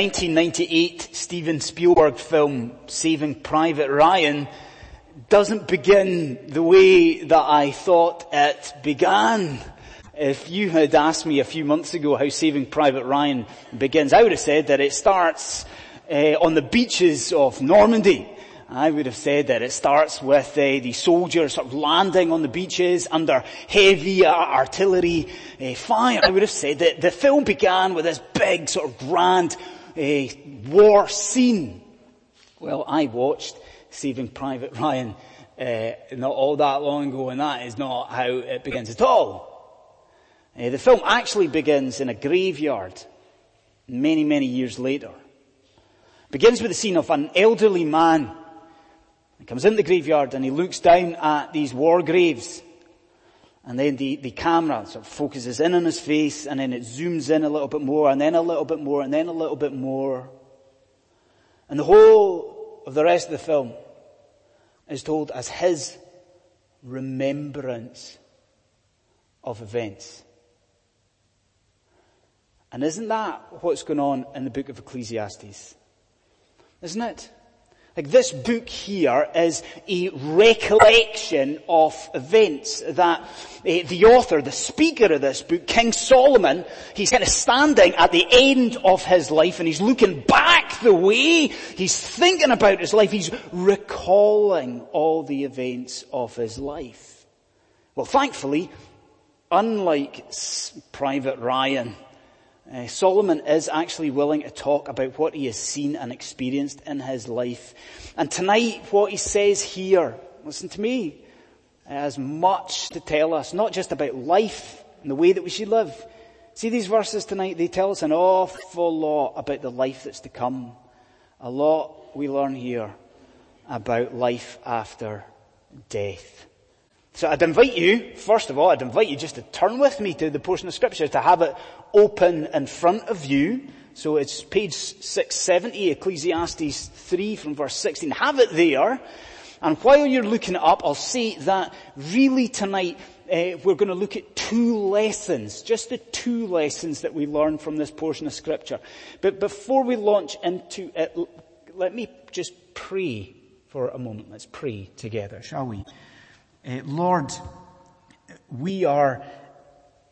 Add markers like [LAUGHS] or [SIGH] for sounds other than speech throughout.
1998 Steven Spielberg film Saving Private Ryan doesn't begin the way that I thought it began. If you had asked me a few months ago how Saving Private Ryan begins, I would have said that it starts uh, on the beaches of Normandy. I would have said that it starts with uh, the soldiers sort of landing on the beaches under heavy artillery uh, fire. I would have said that the film began with this big sort of grand uh, war scene. Well, I watched Saving Private Ryan uh, not all that long ago and that is not how it begins at all. Uh, the film actually begins in a graveyard many, many years later. It begins with the scene of an elderly man. He comes into the graveyard and he looks down at these war graves and then the, the camera sort of focuses in on his face and then it zooms in a little bit more and then a little bit more and then a little bit more. And the whole of the rest of the film is told as his remembrance of events. And isn't that what's going on in the book of Ecclesiastes? Isn't it? Like this book here is a recollection of events that uh, the author, the speaker of this book, King Solomon, he's kind of standing at the end of his life and he's looking back the way he's thinking about his life. He's recalling all the events of his life. Well, thankfully, unlike Private Ryan, uh, Solomon is actually willing to talk about what he has seen and experienced in his life. And tonight, what he says here, listen to me, has much to tell us, not just about life and the way that we should live. See these verses tonight, they tell us an awful lot about the life that's to come. A lot we learn here about life after death. So I'd invite you, first of all, I'd invite you just to turn with me to the portion of scripture, to have it open in front of you. So it's page 670, Ecclesiastes 3 from verse 16. Have it there. And while you're looking up, I'll say that really tonight uh, we're going to look at two lessons, just the two lessons that we learn from this portion of scripture. But before we launch into it, let me just pray for a moment. Let's pray together, shall we? Uh, Lord, we are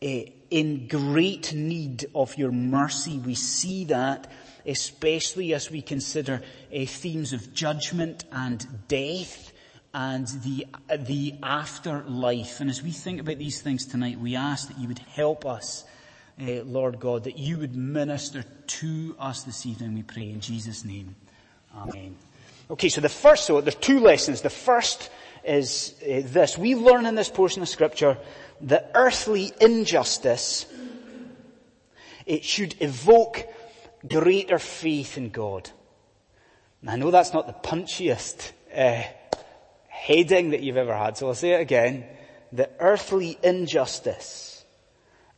uh, in great need of your mercy. We see that especially as we consider uh, themes of judgment and death and the, the afterlife. And as we think about these things tonight, we ask that you would help us, uh, Lord God, that you would minister to us this evening, we pray in Jesus' name. Amen. Okay, so the first, so there's two lessons. The first is uh, this. We learn in this portion of scripture that earthly injustice, it should evoke greater faith in God. And I know that's not the punchiest uh, heading that you've ever had, so I'll say it again. The earthly injustice,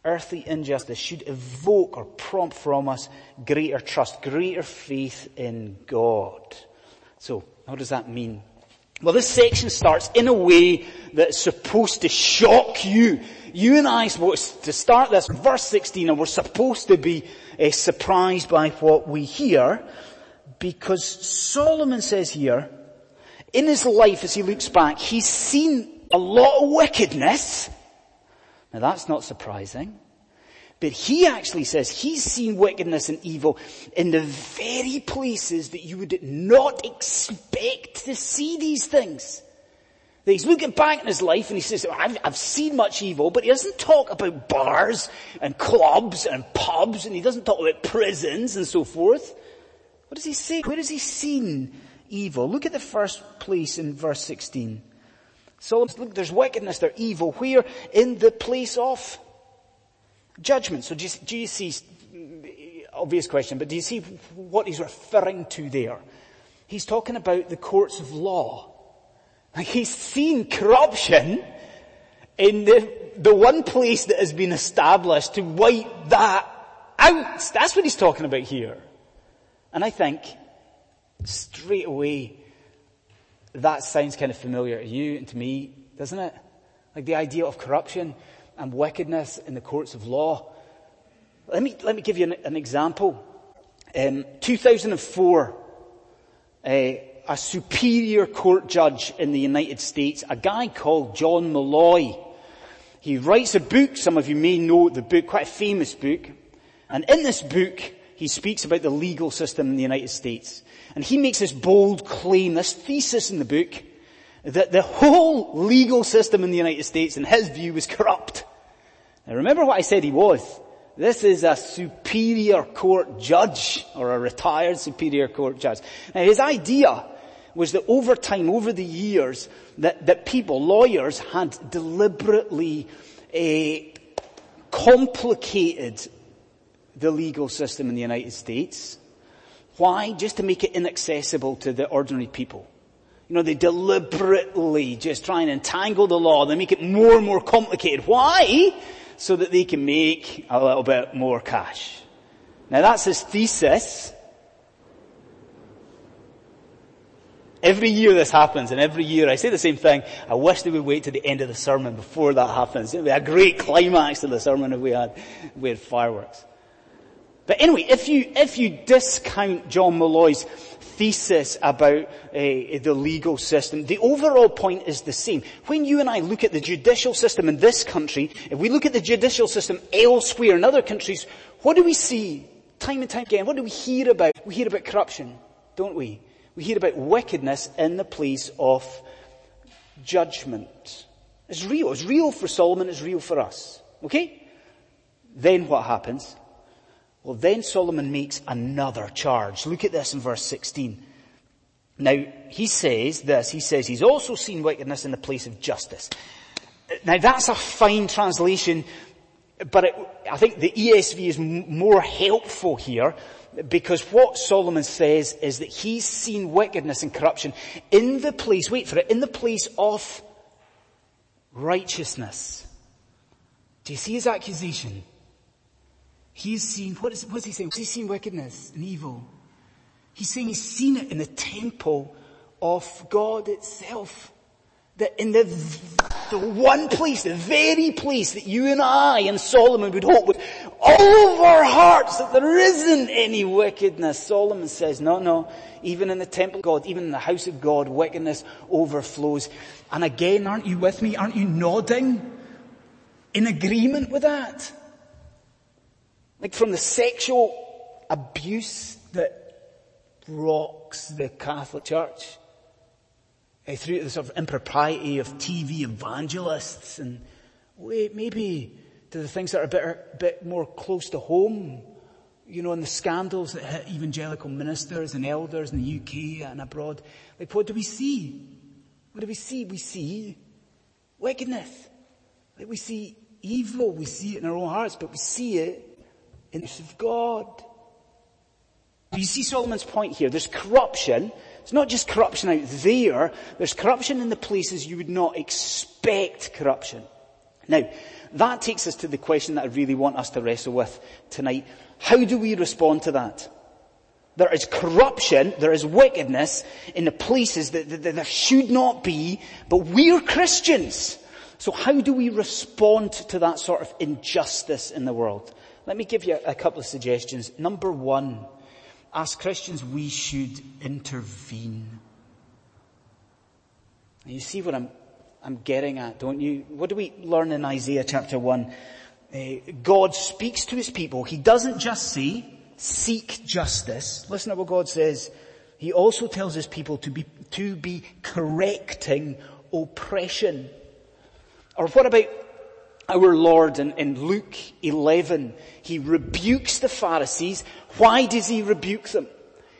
earthly injustice should evoke or prompt from us greater trust, greater faith in God. So, what does that mean? Well, this section starts in a way that's supposed to shock you. You and I to start this verse 16 and we're supposed to be uh, surprised by what we hear because Solomon says here, in his life as he looks back, he's seen a lot of wickedness. Now that's not surprising. But he actually says he's seen wickedness and evil in the very places that you would not expect to see these things. That he's looking back in his life and he says, oh, I've, I've seen much evil, but he doesn't talk about bars and clubs and pubs and he doesn't talk about prisons and so forth. What does he say? Where has he seen evil? Look at the first place in verse 16. So look, there's wickedness, there's evil. Where? In the place of Judgment. So do you, do you see, obvious question, but do you see what he's referring to there? He's talking about the courts of law. He's seen corruption in the, the one place that has been established to wipe that out. That's what he's talking about here. And I think straight away that sounds kind of familiar to you and to me, doesn't it? Like the idea of corruption and wickedness in the courts of law. Let me, let me give you an, an example. Um, 2004, uh, a superior court judge in the United States, a guy called John Molloy, he writes a book, some of you may know the book, quite a famous book, and in this book, he speaks about the legal system in the United States. And he makes this bold claim, this thesis in the book, that the whole legal system in the United States, in his view, was corrupt. Now remember what I said he was. This is a superior court judge, or a retired superior court judge. Now his idea was that over time, over the years, that, that people, lawyers, had deliberately uh, complicated the legal system in the United States. Why? Just to make it inaccessible to the ordinary people. You know, they deliberately just try and entangle the law. They make it more and more complicated. Why? So that they can make a little bit more cash. Now that's his thesis. Every year this happens, and every year I say the same thing. I wish they would wait to the end of the sermon before that happens. It would be a great climax to the sermon if we had, if we had fireworks. But anyway, if you, if you discount John Molloy's thesis about uh, the legal system, the overall point is the same. When you and I look at the judicial system in this country, if we look at the judicial system elsewhere in other countries, what do we see? Time and time again, what do we hear about? We hear about corruption, don't we? We hear about wickedness in the place of judgment. It's real. It's real for Solomon. It's real for us. Okay? Then what happens? Well, then Solomon makes another charge. Look at this in verse 16. Now, he says this, he says he's also seen wickedness in the place of justice. Now that's a fine translation, but it, I think the ESV is m- more helpful here because what Solomon says is that he's seen wickedness and corruption in the place, wait for it, in the place of righteousness. Do you see his accusation? He's seen, what is, what's he saying? He's seen wickedness and evil. He's saying he's seen it in the temple of God itself. That in the, the one place, the very place that you and I and Solomon would hope with all of our hearts that there isn't any wickedness. Solomon says, no, no, even in the temple of God, even in the house of God, wickedness overflows. And again, aren't you with me? Aren't you nodding in agreement with that? Like from the sexual abuse that rocks the Catholic Church, uh, through the sort of impropriety of TV evangelists and wait, maybe to the things that are a bit, a bit more close to home, you know, and the scandals that hit evangelical ministers and elders in the UK and abroad. Like what do we see? What do we see? We see wickedness. Like we see evil. We see it in our own hearts, but we see it in the of God. You see Solomon's point here. There's corruption. It's not just corruption out there. There's corruption in the places you would not expect corruption. Now, that takes us to the question that I really want us to wrestle with tonight. How do we respond to that? There is corruption, there is wickedness in the places that, that, that there should not be, but we're Christians. So how do we respond to that sort of injustice in the world? Let me give you a couple of suggestions. Number one, as Christians, we should intervene. You see what I'm, I'm getting at, don't you? What do we learn in Isaiah chapter 1? Uh, God speaks to his people. He doesn't just say, seek justice. Listen to what God says. He also tells his people to be, to be correcting oppression. Or what about our Lord in, in, Luke 11, he rebukes the Pharisees. Why does he rebuke them?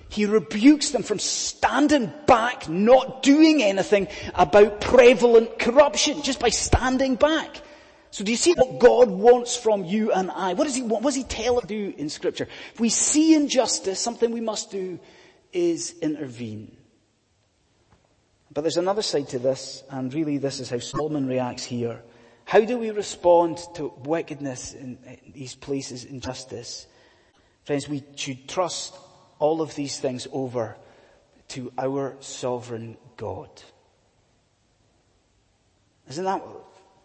He rebukes them from standing back, not doing anything about prevalent corruption, just by standing back. So do you see what God wants from you and I? What does he want? What does he tell us to do in scripture? If we see injustice, something we must do is intervene. But there's another side to this, and really this is how Solomon reacts here. How do we respond to wickedness in, these places, injustice? Friends, we should trust all of these things over to our sovereign God. Isn't that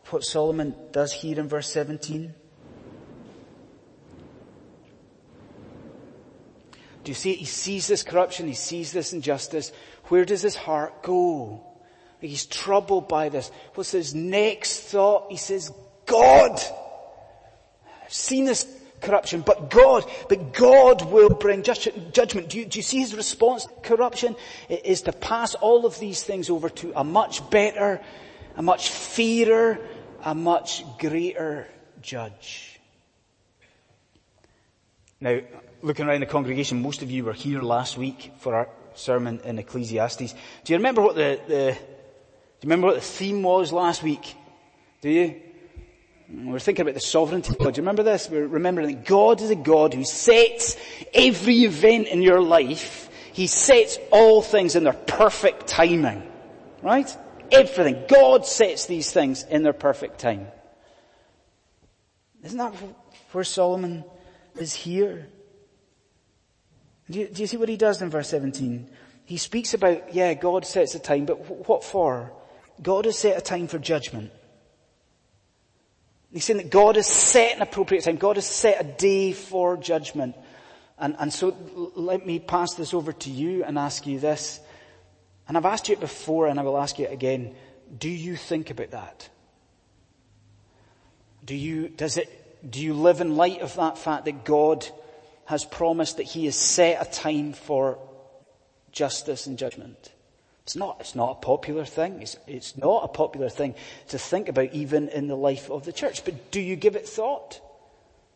what Solomon does here in verse 17? Do Do you see? He sees this corruption, he sees this injustice. Where does his heart go? He's troubled by this. What's his next thought? He says, God! I've seen this corruption, but God, but God will bring judgment. Do you, do you see his response to corruption? It is to pass all of these things over to a much better, a much fairer, a much greater judge. Now, looking around the congregation, most of you were here last week for our sermon in Ecclesiastes. Do you remember what the, the do you remember what the theme was last week? Do you? We are thinking about the sovereignty of God. Do you remember this? We're remembering that God is a God who sets every event in your life. He sets all things in their perfect timing. Right? Everything. God sets these things in their perfect time. Isn't that where Solomon is here? Do you, do you see what he does in verse 17? He speaks about, yeah, God sets a time, but what for? God has set a time for judgment. He's saying that God has set an appropriate time. God has set a day for judgment. And, and so let me pass this over to you and ask you this. And I've asked you it before and I will ask you it again. Do you think about that? Do you, does it, do you live in light of that fact that God has promised that He has set a time for justice and judgment? It's not, it's not a popular thing. It's, it's not a popular thing to think about even in the life of the church. But do you give it thought?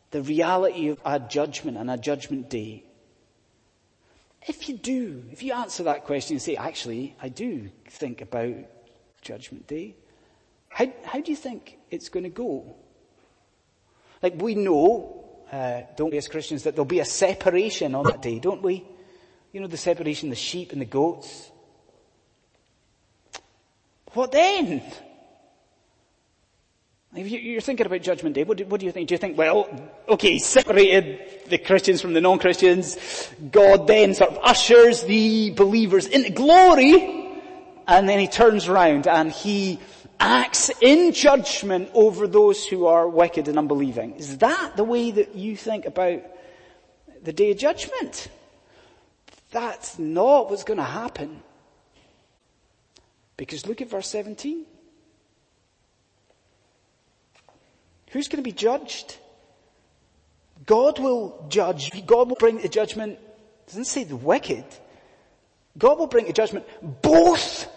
The reality of a judgment and a judgment day. If you do, if you answer that question and say, actually, I do think about judgment day, how, how do you think it's going to go? Like we know, uh, don't we as Christians, that there'll be a separation on that day, don't we? You know, the separation, the sheep and the goats. What then? If you're thinking about Judgment Day, what do, you think? Do you think, well, okay, separated the Christians from the non-Christians, God then sort of ushers the believers into glory, and then he turns around and he acts in judgment over those who are wicked and unbelieving. Is that the way that you think about the day of judgment? That's not what's going to happen. Because look at verse 17. Who's going to be judged? God will judge. God will bring the judgment. doesn't say the wicked. God will bring a judgment both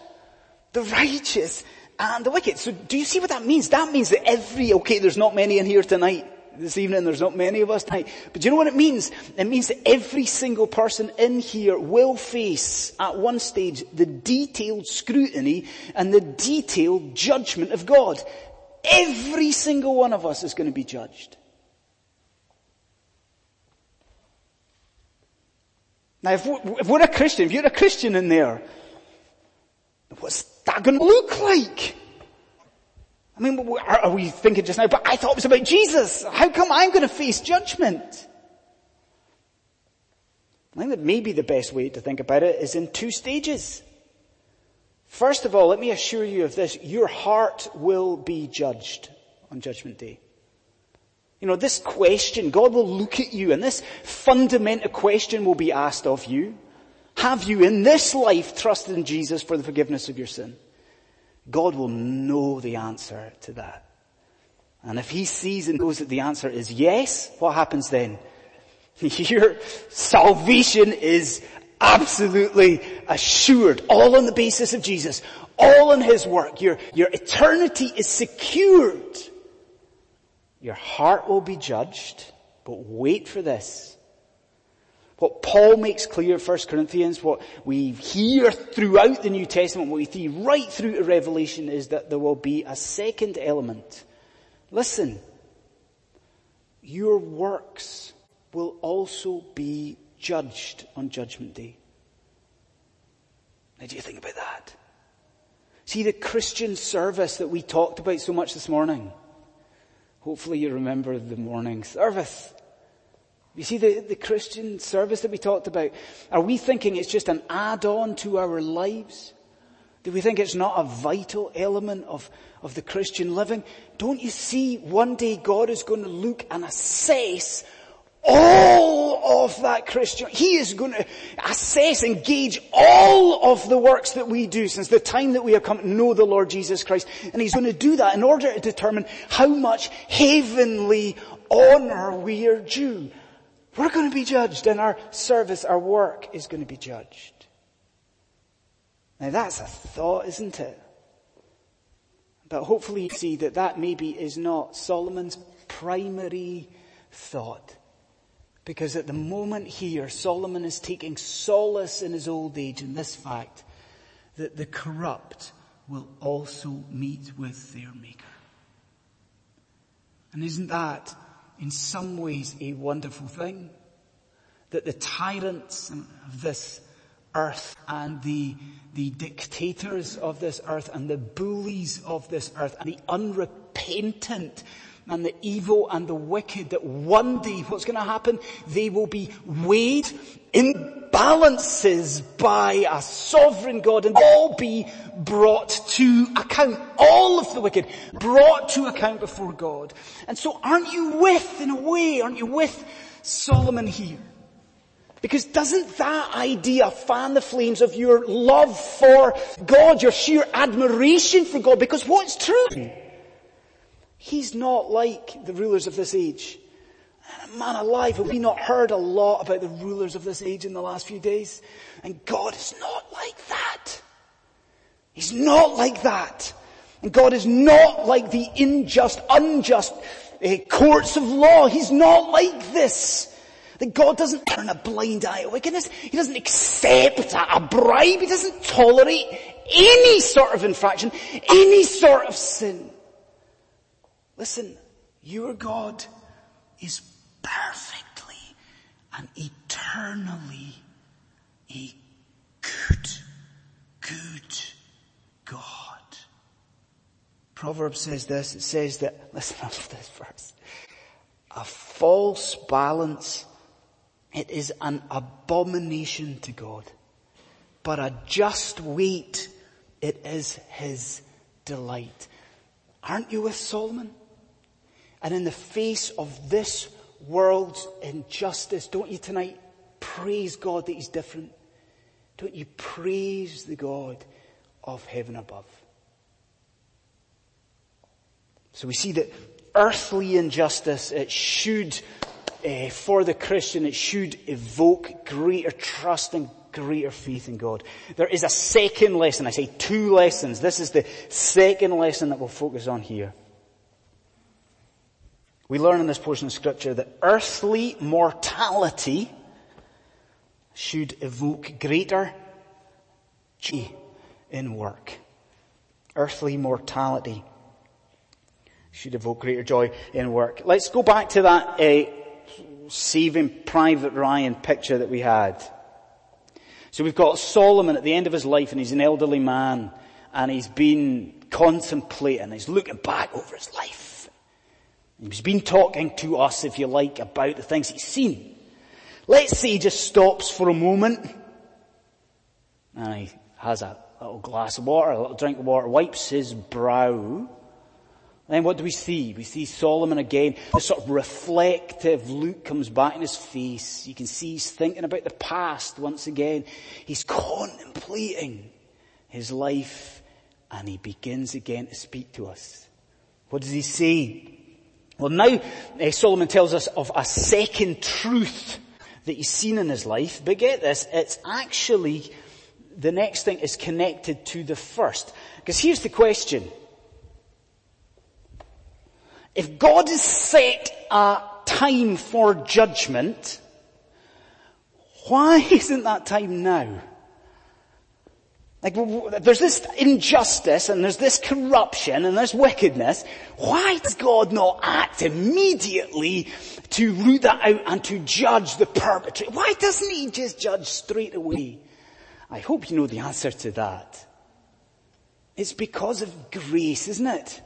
the righteous and the wicked. So do you see what that means? That means that every, okay, there's not many in here tonight this evening. There's not many of us tonight. But do you know what it means? It means that every single person in here will face at one stage the detailed scrutiny and the detailed judgment of God. Every single one of us is going to be judged. Now if we're, if we're a Christian, if you're a Christian in there, what's that going to look like? I mean, are we thinking just now, but I thought it was about Jesus. How come I'm going to face judgment? I think that maybe the best way to think about it is in two stages. First of all, let me assure you of this. Your heart will be judged on judgment day. You know, this question, God will look at you and this fundamental question will be asked of you. Have you in this life trusted in Jesus for the forgiveness of your sin? God will know the answer to that. And if he sees and knows that the answer is yes, what happens then? [LAUGHS] Your salvation is absolutely assured, all on the basis of Jesus, all on his work. Your, your eternity is secured. Your heart will be judged, but wait for this. What Paul makes clear in 1 Corinthians, what we hear throughout the New Testament, what we see right through to Revelation is that there will be a second element. Listen, your works will also be judged on judgment day. How do you think about that? See the Christian service that we talked about so much this morning. Hopefully you remember the morning service. You see the, the Christian service that we talked about? Are we thinking it's just an add-on to our lives? Do we think it's not a vital element of, of the Christian living? Don't you see one day God is going to look and assess all of that Christian. He is going to assess, engage all of the works that we do since the time that we have come to know the Lord Jesus Christ. And He's going to do that in order to determine how much heavenly honor we are due. We're going to be judged and our service, our work is going to be judged. Now that's a thought, isn't it? But hopefully you see that that maybe is not Solomon's primary thought. Because at the moment here, Solomon is taking solace in his old age in this fact that the corrupt will also meet with their maker. And isn't that in some ways a wonderful thing? That the tyrants of this earth and the, the dictators of this earth and the bullies of this earth and the unrepentant and the evil and the wicked that one day what's going to happen? They will be weighed in balances by a sovereign God and all be brought to account. All of the wicked brought to account before God. And so aren't you with, in a way, aren't you with Solomon here? Because doesn't that idea fan the flames of your love for God, your sheer admiration for God? Because what's true? He's not like the rulers of this age. Man alive, have we not heard a lot about the rulers of this age in the last few days? And God is not like that. He's not like that. And God is not like the unjust, unjust uh, courts of law. He's not like this. That God doesn't turn a blind eye to wickedness. He doesn't accept a bribe. He doesn't tolerate any sort of infraction, any sort of sin. Listen, your God is perfectly and eternally a good, good God. Proverbs says this, it says that, [LAUGHS] listen to this verse, a false balance, it is an abomination to God, but a just weight, it is his delight. Aren't you with Solomon? And in the face of this world's injustice, don't you tonight praise God that He's different? Don't you praise the God of heaven above? So we see that earthly injustice, it should, uh, for the Christian, it should evoke greater trust and greater faith in God. There is a second lesson. I say two lessons. This is the second lesson that we'll focus on here. We learn in this portion of scripture that earthly mortality should evoke greater joy in work. Earthly mortality should evoke greater joy in work. Let's go back to that uh, saving Private Ryan picture that we had. So we've got Solomon at the end of his life and he's an elderly man and he's been contemplating, he's looking back over his life He's been talking to us, if you like, about the things he's seen. Let's say he just stops for a moment and he has a little glass of water, a little drink of water, wipes his brow. Then what do we see? We see Solomon again. This sort of reflective look comes back in his face. You can see he's thinking about the past once again. He's contemplating his life and he begins again to speak to us. What does he say? Well now uh, Solomon tells us of a second truth that he's seen in his life, but get this, it's actually, the next thing is connected to the first. Because here's the question. If God has set a time for judgment, why [LAUGHS] isn't that time now? Like, there's this injustice and there's this corruption and there's wickedness. Why does God not act immediately to root that out and to judge the perpetrator? Why doesn't he just judge straight away? I hope you know the answer to that. It's because of grace, isn't it?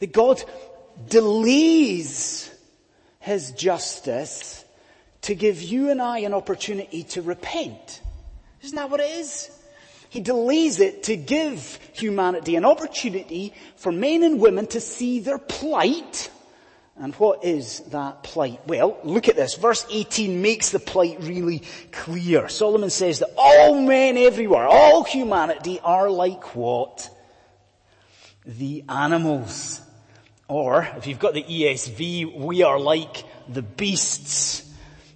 That God delays his justice to give you and I an opportunity to repent. Isn't that what it is? He delays it to give humanity an opportunity for men and women to see their plight And what is that plight? Well, look at this. Verse 18 makes the plight really clear. Solomon says that all men everywhere, all humanity are like what? The animals. Or, if you've got the ESV, we are like the beasts.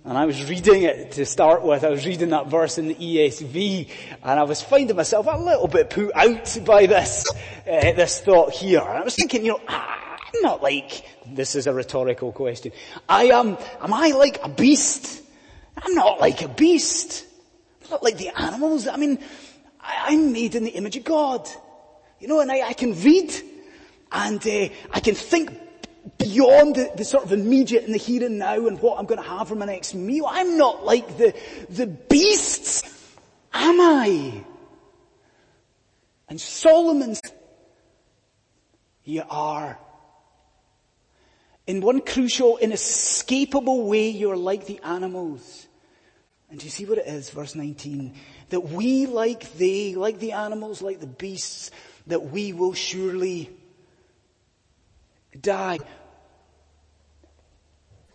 And I was reading it to start with. I was reading that verse in the ESV and I was finding myself a little bit put out by this, uh, this thought here. And I was thinking, you know, I'm not like, this is a rhetorical question. I am, am I like a beast? I'm not like a beast. I'm not like the animals. I mean, I, am made in the image of God. You know, and I, I can read and uh, I can think beyond the, the, sort of immediate and the here and now and what I'm going to have for my next meal. I'm not like the, the beasts, am I? And Solomon's, you are. In one crucial, inescapable way, you're like the animals. And do you see what it is, verse 19? That we, like they, like the animals, like the beasts, that we will surely die.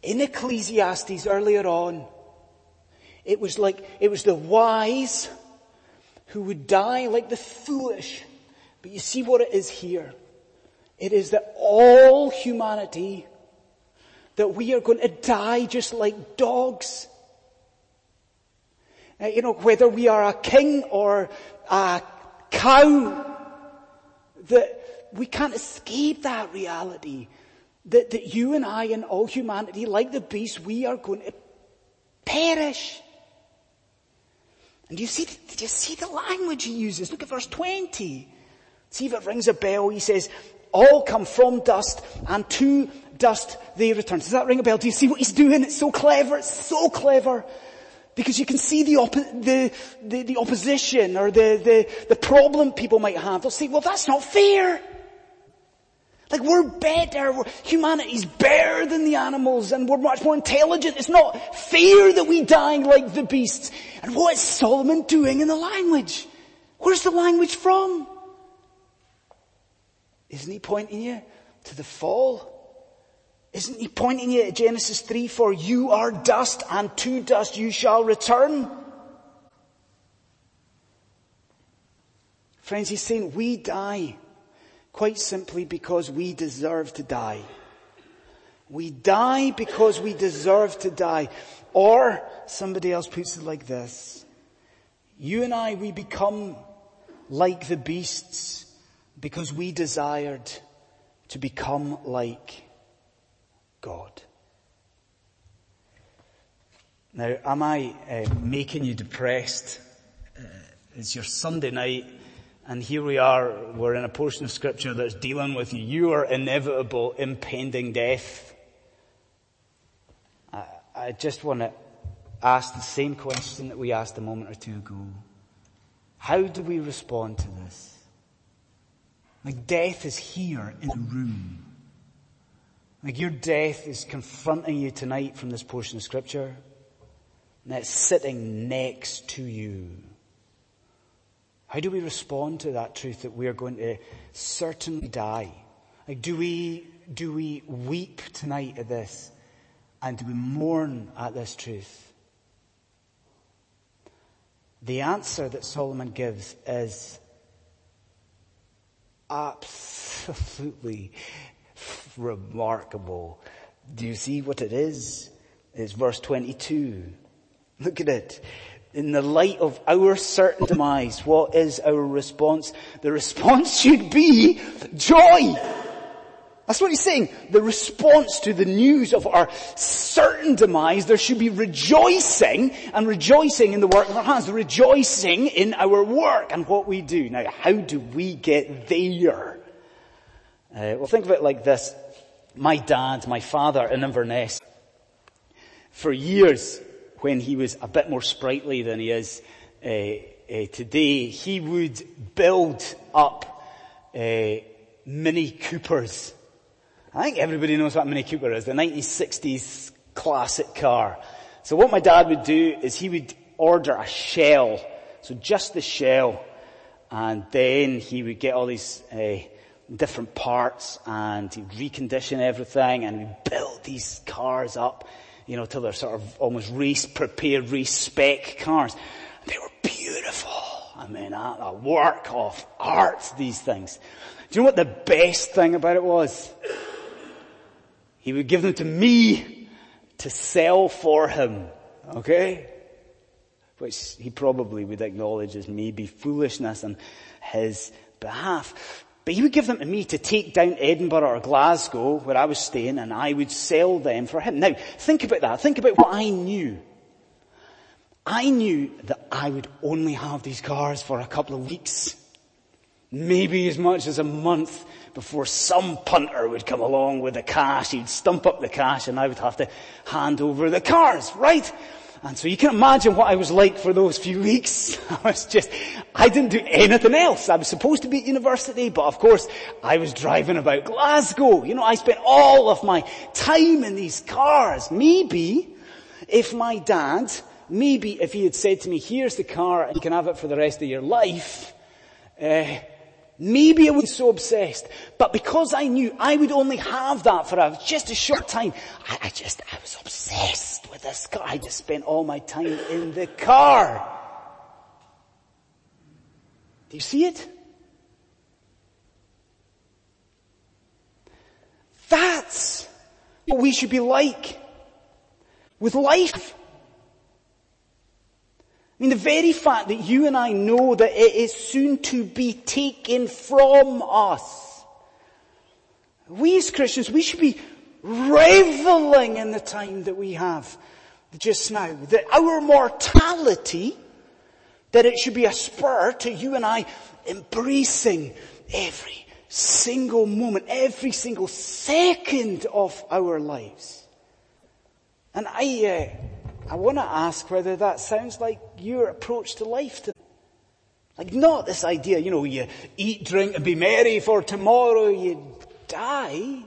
In Ecclesiastes earlier on, it was like, it was the wise who would die like the foolish. But you see what it is here. It is that all humanity, that we are going to die just like dogs. You know, whether we are a king or a cow, that we can't escape that reality. That, that you and I and all humanity, like the beast, we are going to perish. And you see, did you see the language he uses? Look at verse 20. See if it rings a bell. He says, all come from dust and to dust they return. Does that ring a bell? Do you see what he's doing? It's so clever. It's so clever. Because you can see the, the, the, the opposition or the, the problem people might have. They'll say, well, that's not fair. Like we're better, we're, humanity's better than the animals and we're much more intelligent. It's not fair that we die like the beasts. And what is Solomon doing in the language? Where's the language from? Isn't he pointing you to the fall? Isn't he pointing you at Genesis 3 for you are dust and to dust you shall return? Friends, he's saying we die quite simply because we deserve to die. We die because we deserve to die. Or somebody else puts it like this. You and I, we become like the beasts because we desired to become like God. Now, am I uh, making you depressed? Uh, it's your Sunday night and here we are, we're in a portion of scripture that's dealing with your inevitable impending death. I, I just want to ask the same question that we asked a moment or two ago. How do we respond to this? Like death is here in the room. Like your death is confronting you tonight from this portion of scripture. And it's sitting next to you. How do we respond to that truth that we are going to certainly die? Like, do we, do we weep tonight at this? And do we mourn at this truth? The answer that Solomon gives is absolutely remarkable. Do you see what it is? It's verse 22. Look at it in the light of our certain demise, what is our response? The response [LAUGHS] should be joy. That's what he's saying. The response to the news of our certain demise, there should be rejoicing and rejoicing in the work of our hands, rejoicing in our work and what we do. Now, how do we get there? Uh, well, think of it like this. My dad, my father in Inverness, for years when he was a bit more sprightly than he is uh, uh, today, he would build up uh, Mini Coopers. I think everybody knows what Mini Cooper is, the 1960s classic car. So what my dad would do is he would order a shell, so just the shell, and then he would get all these different parts and he'd recondition everything and we built these cars up, you know, till they're sort of almost race prepared, race spec cars. They were beautiful. I mean, a work of art, these things. Do you know what the best thing about it was? He would give them to me to sell for him. Okay? Which he probably would acknowledge as maybe foolishness on his behalf. But he would give them to me to take down to Edinburgh or Glasgow, where I was staying, and I would sell them for him. Now, think about that. Think about what I knew. I knew that I would only have these cars for a couple of weeks. Maybe as much as a month before some punter would come along with the cash. He'd stump up the cash and I would have to hand over the cars, right? And so you can imagine what I was like for those few weeks. [LAUGHS] I was just, I didn't do anything else. I was supposed to be at university, but of course I was driving about Glasgow. You know, I spent all of my time in these cars. Maybe if my dad, maybe if he had said to me, here's the car and you can have it for the rest of your life, uh, Maybe I wasn't so obsessed, but because I knew I would only have that for a, just a short time, I, I just, I was obsessed with this car. I just spent all my time in the car. Do you see it? That's what we should be like with life. I mean, the very fact that you and I know that it is soon to be taken from us. We as Christians, we should be reveling in the time that we have just now. That our mortality, that it should be a spur to you and I embracing every single moment, every single second of our lives. And I, uh, I want to ask whether that sounds like your approach to life. Like not this idea, you know, you eat, drink and be merry for tomorrow you die.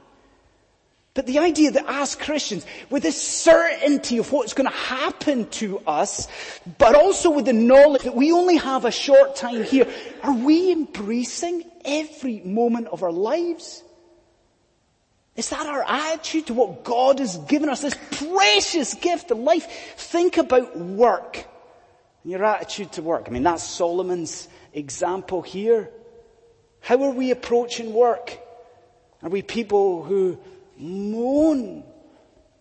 But the idea that as Christians, with this certainty of what's going to happen to us, but also with the knowledge that we only have a short time here, are we embracing every moment of our lives? Is that our attitude to what God has given us, this precious gift of life? Think about work and your attitude to work. I mean, that's Solomon's example here. How are we approaching work? Are we people who moan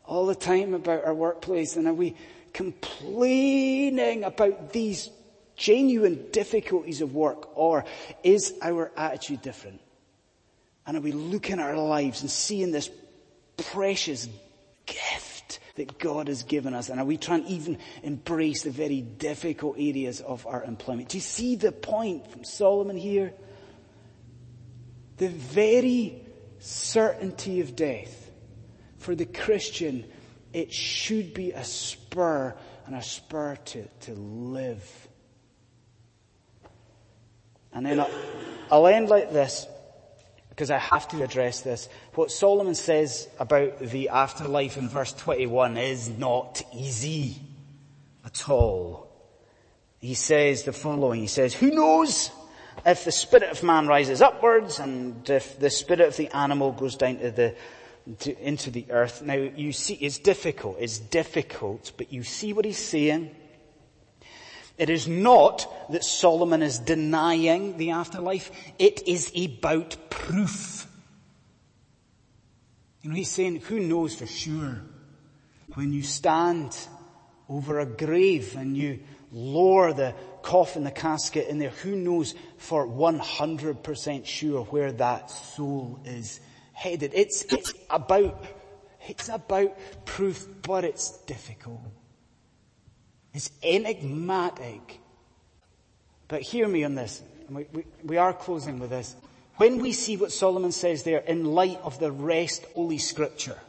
all the time about our workplace and are we complaining about these genuine difficulties of work or is our attitude different? And are we looking at our lives and seeing this precious gift that God has given us? And are we trying to even embrace the very difficult areas of our employment? Do you see the point from Solomon here? The very certainty of death for the Christian, it should be a spur and a spur to, to live. And then I'll, I'll end like this because I have to address this. What Solomon says about the afterlife in verse 21 is not easy at all. He says the following, he says, who knows if the spirit of man rises upwards and if the spirit of the animal goes down to the, to, into the earth. Now you see, it's difficult, it's difficult, but you see what he's saying? It is not that Solomon is denying the afterlife. It is about proof. You know, he's saying, who knows for sure? When you stand over a grave and you lower the coffin, the casket in there, who knows for 100% sure where that soul is headed? It's, it's about, it's about proof, but it's difficult. It's enigmatic. But hear me on this. We, we, we, are closing with this. When we see what Solomon says there in light of the rest Holy Scripture,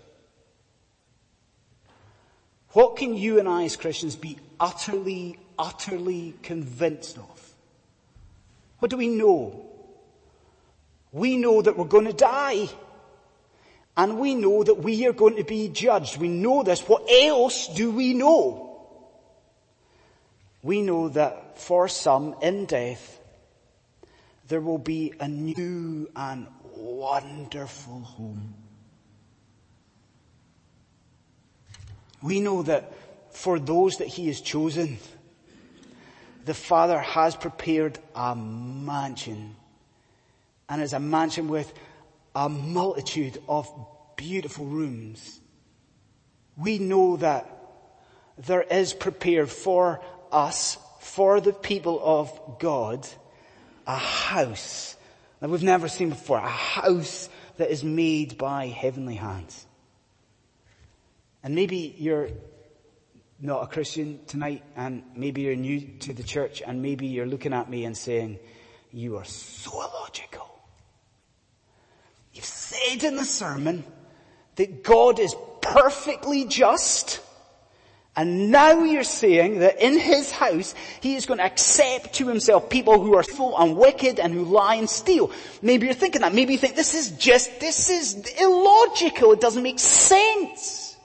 what can you and I as Christians be utterly, utterly convinced of? What do we know? We know that we're going to die. And we know that we are going to be judged. We know this. What else do we know? We know that for some in death, there will be a new and wonderful home. We know that for those that he has chosen, the Father has prepared a mansion. And it's a mansion with a multitude of beautiful rooms. We know that there is prepared for us, for the people of God, a house that we've never seen before, a house that is made by heavenly hands. And maybe you're not a Christian tonight and maybe you're new to the church and maybe you're looking at me and saying, you are so illogical. You've said in the sermon that God is perfectly just and now you're saying that in his house, he is going to accept to himself people who are full and wicked and who lie and steal. Maybe you're thinking that. Maybe you think this is just, this is illogical. It doesn't make sense.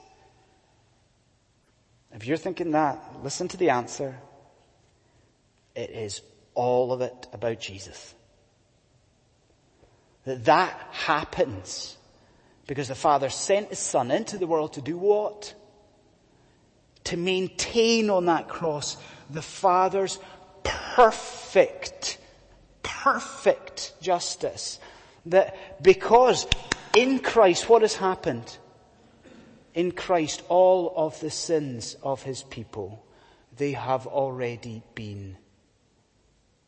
If you're thinking that, listen to the answer. It is all of it about Jesus. That that happens because the Father sent His Son into the world to do what? To maintain on that cross the Father's perfect, perfect justice. That because in Christ, what has happened? In Christ, all of the sins of His people, they have already been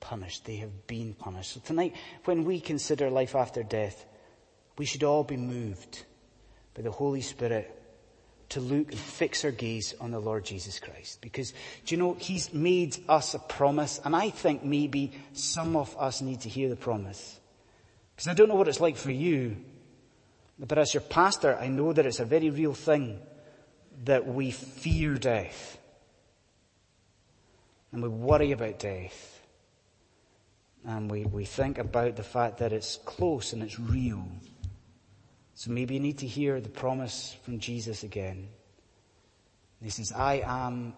punished. They have been punished. So tonight, when we consider life after death, we should all be moved by the Holy Spirit to look and fix our gaze on the Lord Jesus Christ. Because, do you know, He's made us a promise, and I think maybe some of us need to hear the promise. Because I don't know what it's like for you, but as your pastor, I know that it's a very real thing that we fear death. And we worry about death. And we, we think about the fact that it's close and it's real. So maybe you need to hear the promise from Jesus again. He says, I am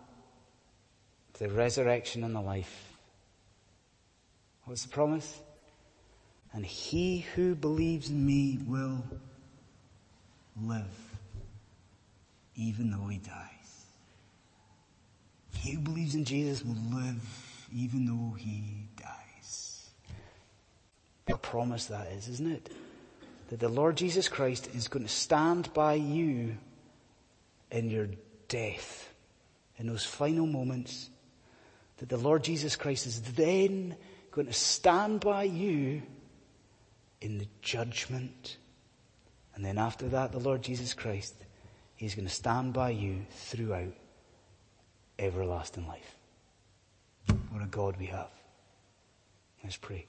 the resurrection and the life. What's the promise? And he who believes in me will live, even though he dies. He who believes in Jesus will live, even though he dies. What a promise that is, isn't it? That the Lord Jesus Christ is going to stand by you in your death, in those final moments, that the Lord Jesus Christ is then going to stand by you in the judgment. And then after that, the Lord Jesus Christ, He's going to stand by you throughout everlasting life. What a God we have. Let's pray.